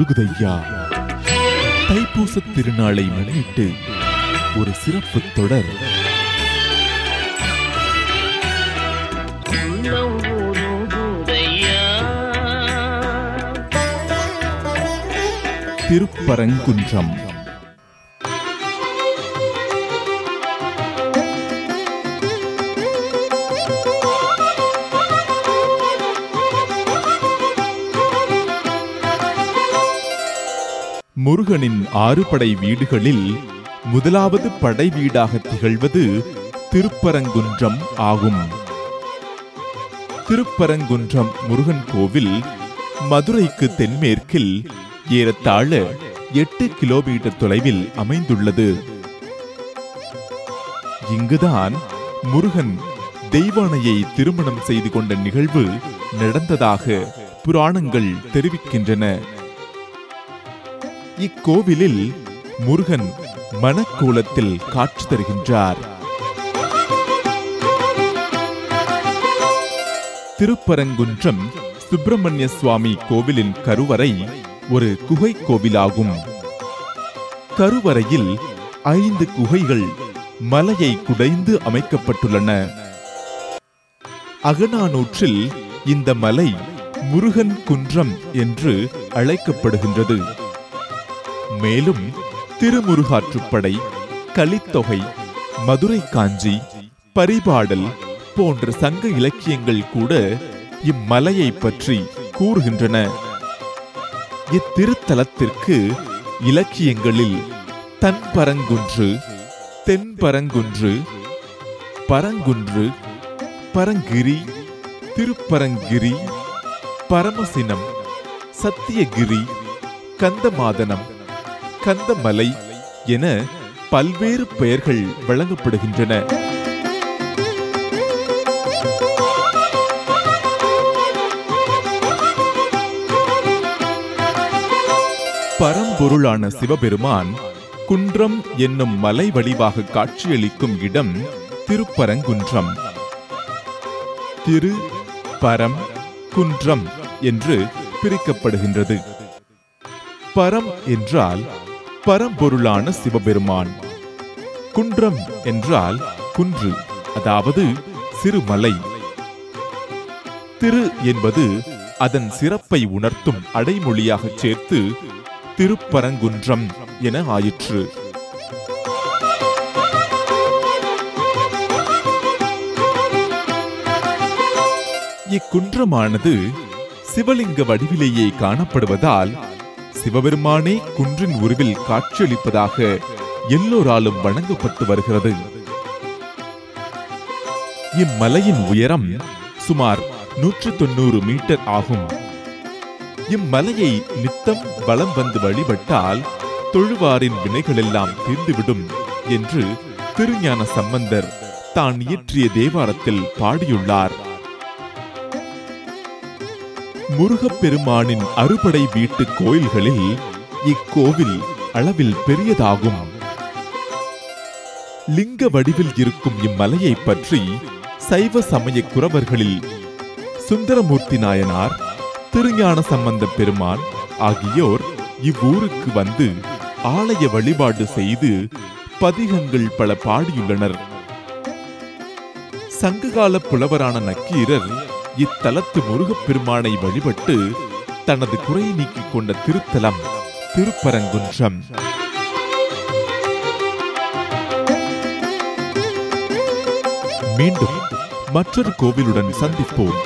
முருகுதையா? தைப்பூச திருநாளை முன்னிட்டு ஒரு சிறப்பு தொடர். திருப்பரங்குன்றம். முருகனின் ஆறு படை வீடுகளில் முதலாவது படை வீடாக திகழ்வது திருப்பரங்குன்றம் ஆகும். திருப்பரங்குன்றம் முருகன் கோவில் மதுரைக்கு தென்மேற்கில் ஏறத்தாழ எட்டு கிலோமீட்டர் தொலைவில் அமைந்துள்ளது. இங்குதான் முருகன் தெய்வானையை திருமணம் செய்து கொண்ட நிகழ்வு நடந்ததாக புராணங்கள் தெரிவிக்கின்றன. இக்கோவிலில் முருகன் மணக்கோலத்தில் காட்சி தருகின்றார். திருப்பரங்குன்றம் சுப்பிரமணிய சுவாமி கோவிலின் கருவறை ஒரு குகை கோவிலாகும். கருவறையில் ஐந்து குகைகள் மலையை குடைந்து அமைக்கப்பட்டுள்ளன. அகநானூற்றில் இந்த மலை முருகன் குன்றம் என்று அழைக்கப்படுகின்றது. மேலும் திருமுருகாற்றுப்படை கலித்தொகை மதுரை காஞ்சி பரிபாடல் போன்ற சங்க இலக்கியங்கள் கூட இம்மலையை பற்றி கூறுகின்றன. இத்திருத்தலத்திற்கு இலக்கியங்களில் தன்பரங்குன்று தென்பரங்குன்று பரங்குன்று பரங்கிரி திருப்பரங்கிரி பரமசினம் சத்தியகிரி கந்தமாதனம் கந்தமலை என பல்வேறு பெயர்கள் வழங்கப்படுகின்றன. பரம்பொருளான சிவபெருமான் குன்றம் என்னும் மலை வடிவாக காட்சியளிக்கும் இடம் திருப்பரங்குன்றம். திரு பரம் குன்றம் என்று பிரிக்கப்படுகின்றது. பரம் என்றால் பரம்பொருளான சிவபெருமான். குன்றம் என்றால் குன்று அதாவது சிறுமலை. திரு என்பது அதன் சிறப்பை உணர்த்தும் அடைமொழியாக சேர்த்து திருப்பரங்குன்றம் என ஆயிற்று. இக்குன்றமானது சிவலிங்க வடிவிலேயே காணப்படுவதால் சிவபெருமானே குன்றின் உருவில் காட்சியளிப்பதாக எல்லோராலும் வணங்கப்பட்டு வருகிறது. இம்மலையின் உயரம் சுமார் நூற்று தொண்ணூறு மீட்டர் ஆகும். இம்மலையை நித்தம் வலம் வந்து வழிபட்டால் தொழுவாரின் வினைகளெல்லாம் தீர்ந்துவிடும் என்று திருஞான சம்பந்தர் தான் இயற்றிய தேவாரத்தில் பாடியுள்ளார். முருகப்பெருமானின் அறுபடை வீட்டு கோயில்களில் இக்கோவில் அளவில் பெரியதாகும். லிங்க வடிவில் இருக்கும் இம்மலையை பற்றி சைவ சமய குறவர்களில் சுந்தரமூர்த்தி நாயனார் திருஞான சம்பந்த பெருமான் ஆகியோர் இவ்வூருக்கு வந்து ஆலய வழிபாடு செய்து பதிகங்கள் பல பாடியுள்ளனர். சங்ககால புலவரான நக்கீரர் இத்தலத்து முருகப்பெருமானை வழிபட்டு தனது குறையை நீக்கிக் கொண்ட திருத்தலம் திருப்பரங்குன்றம். மீண்டும் மற்றொரு கோவிலுடன் சந்திப்போம்.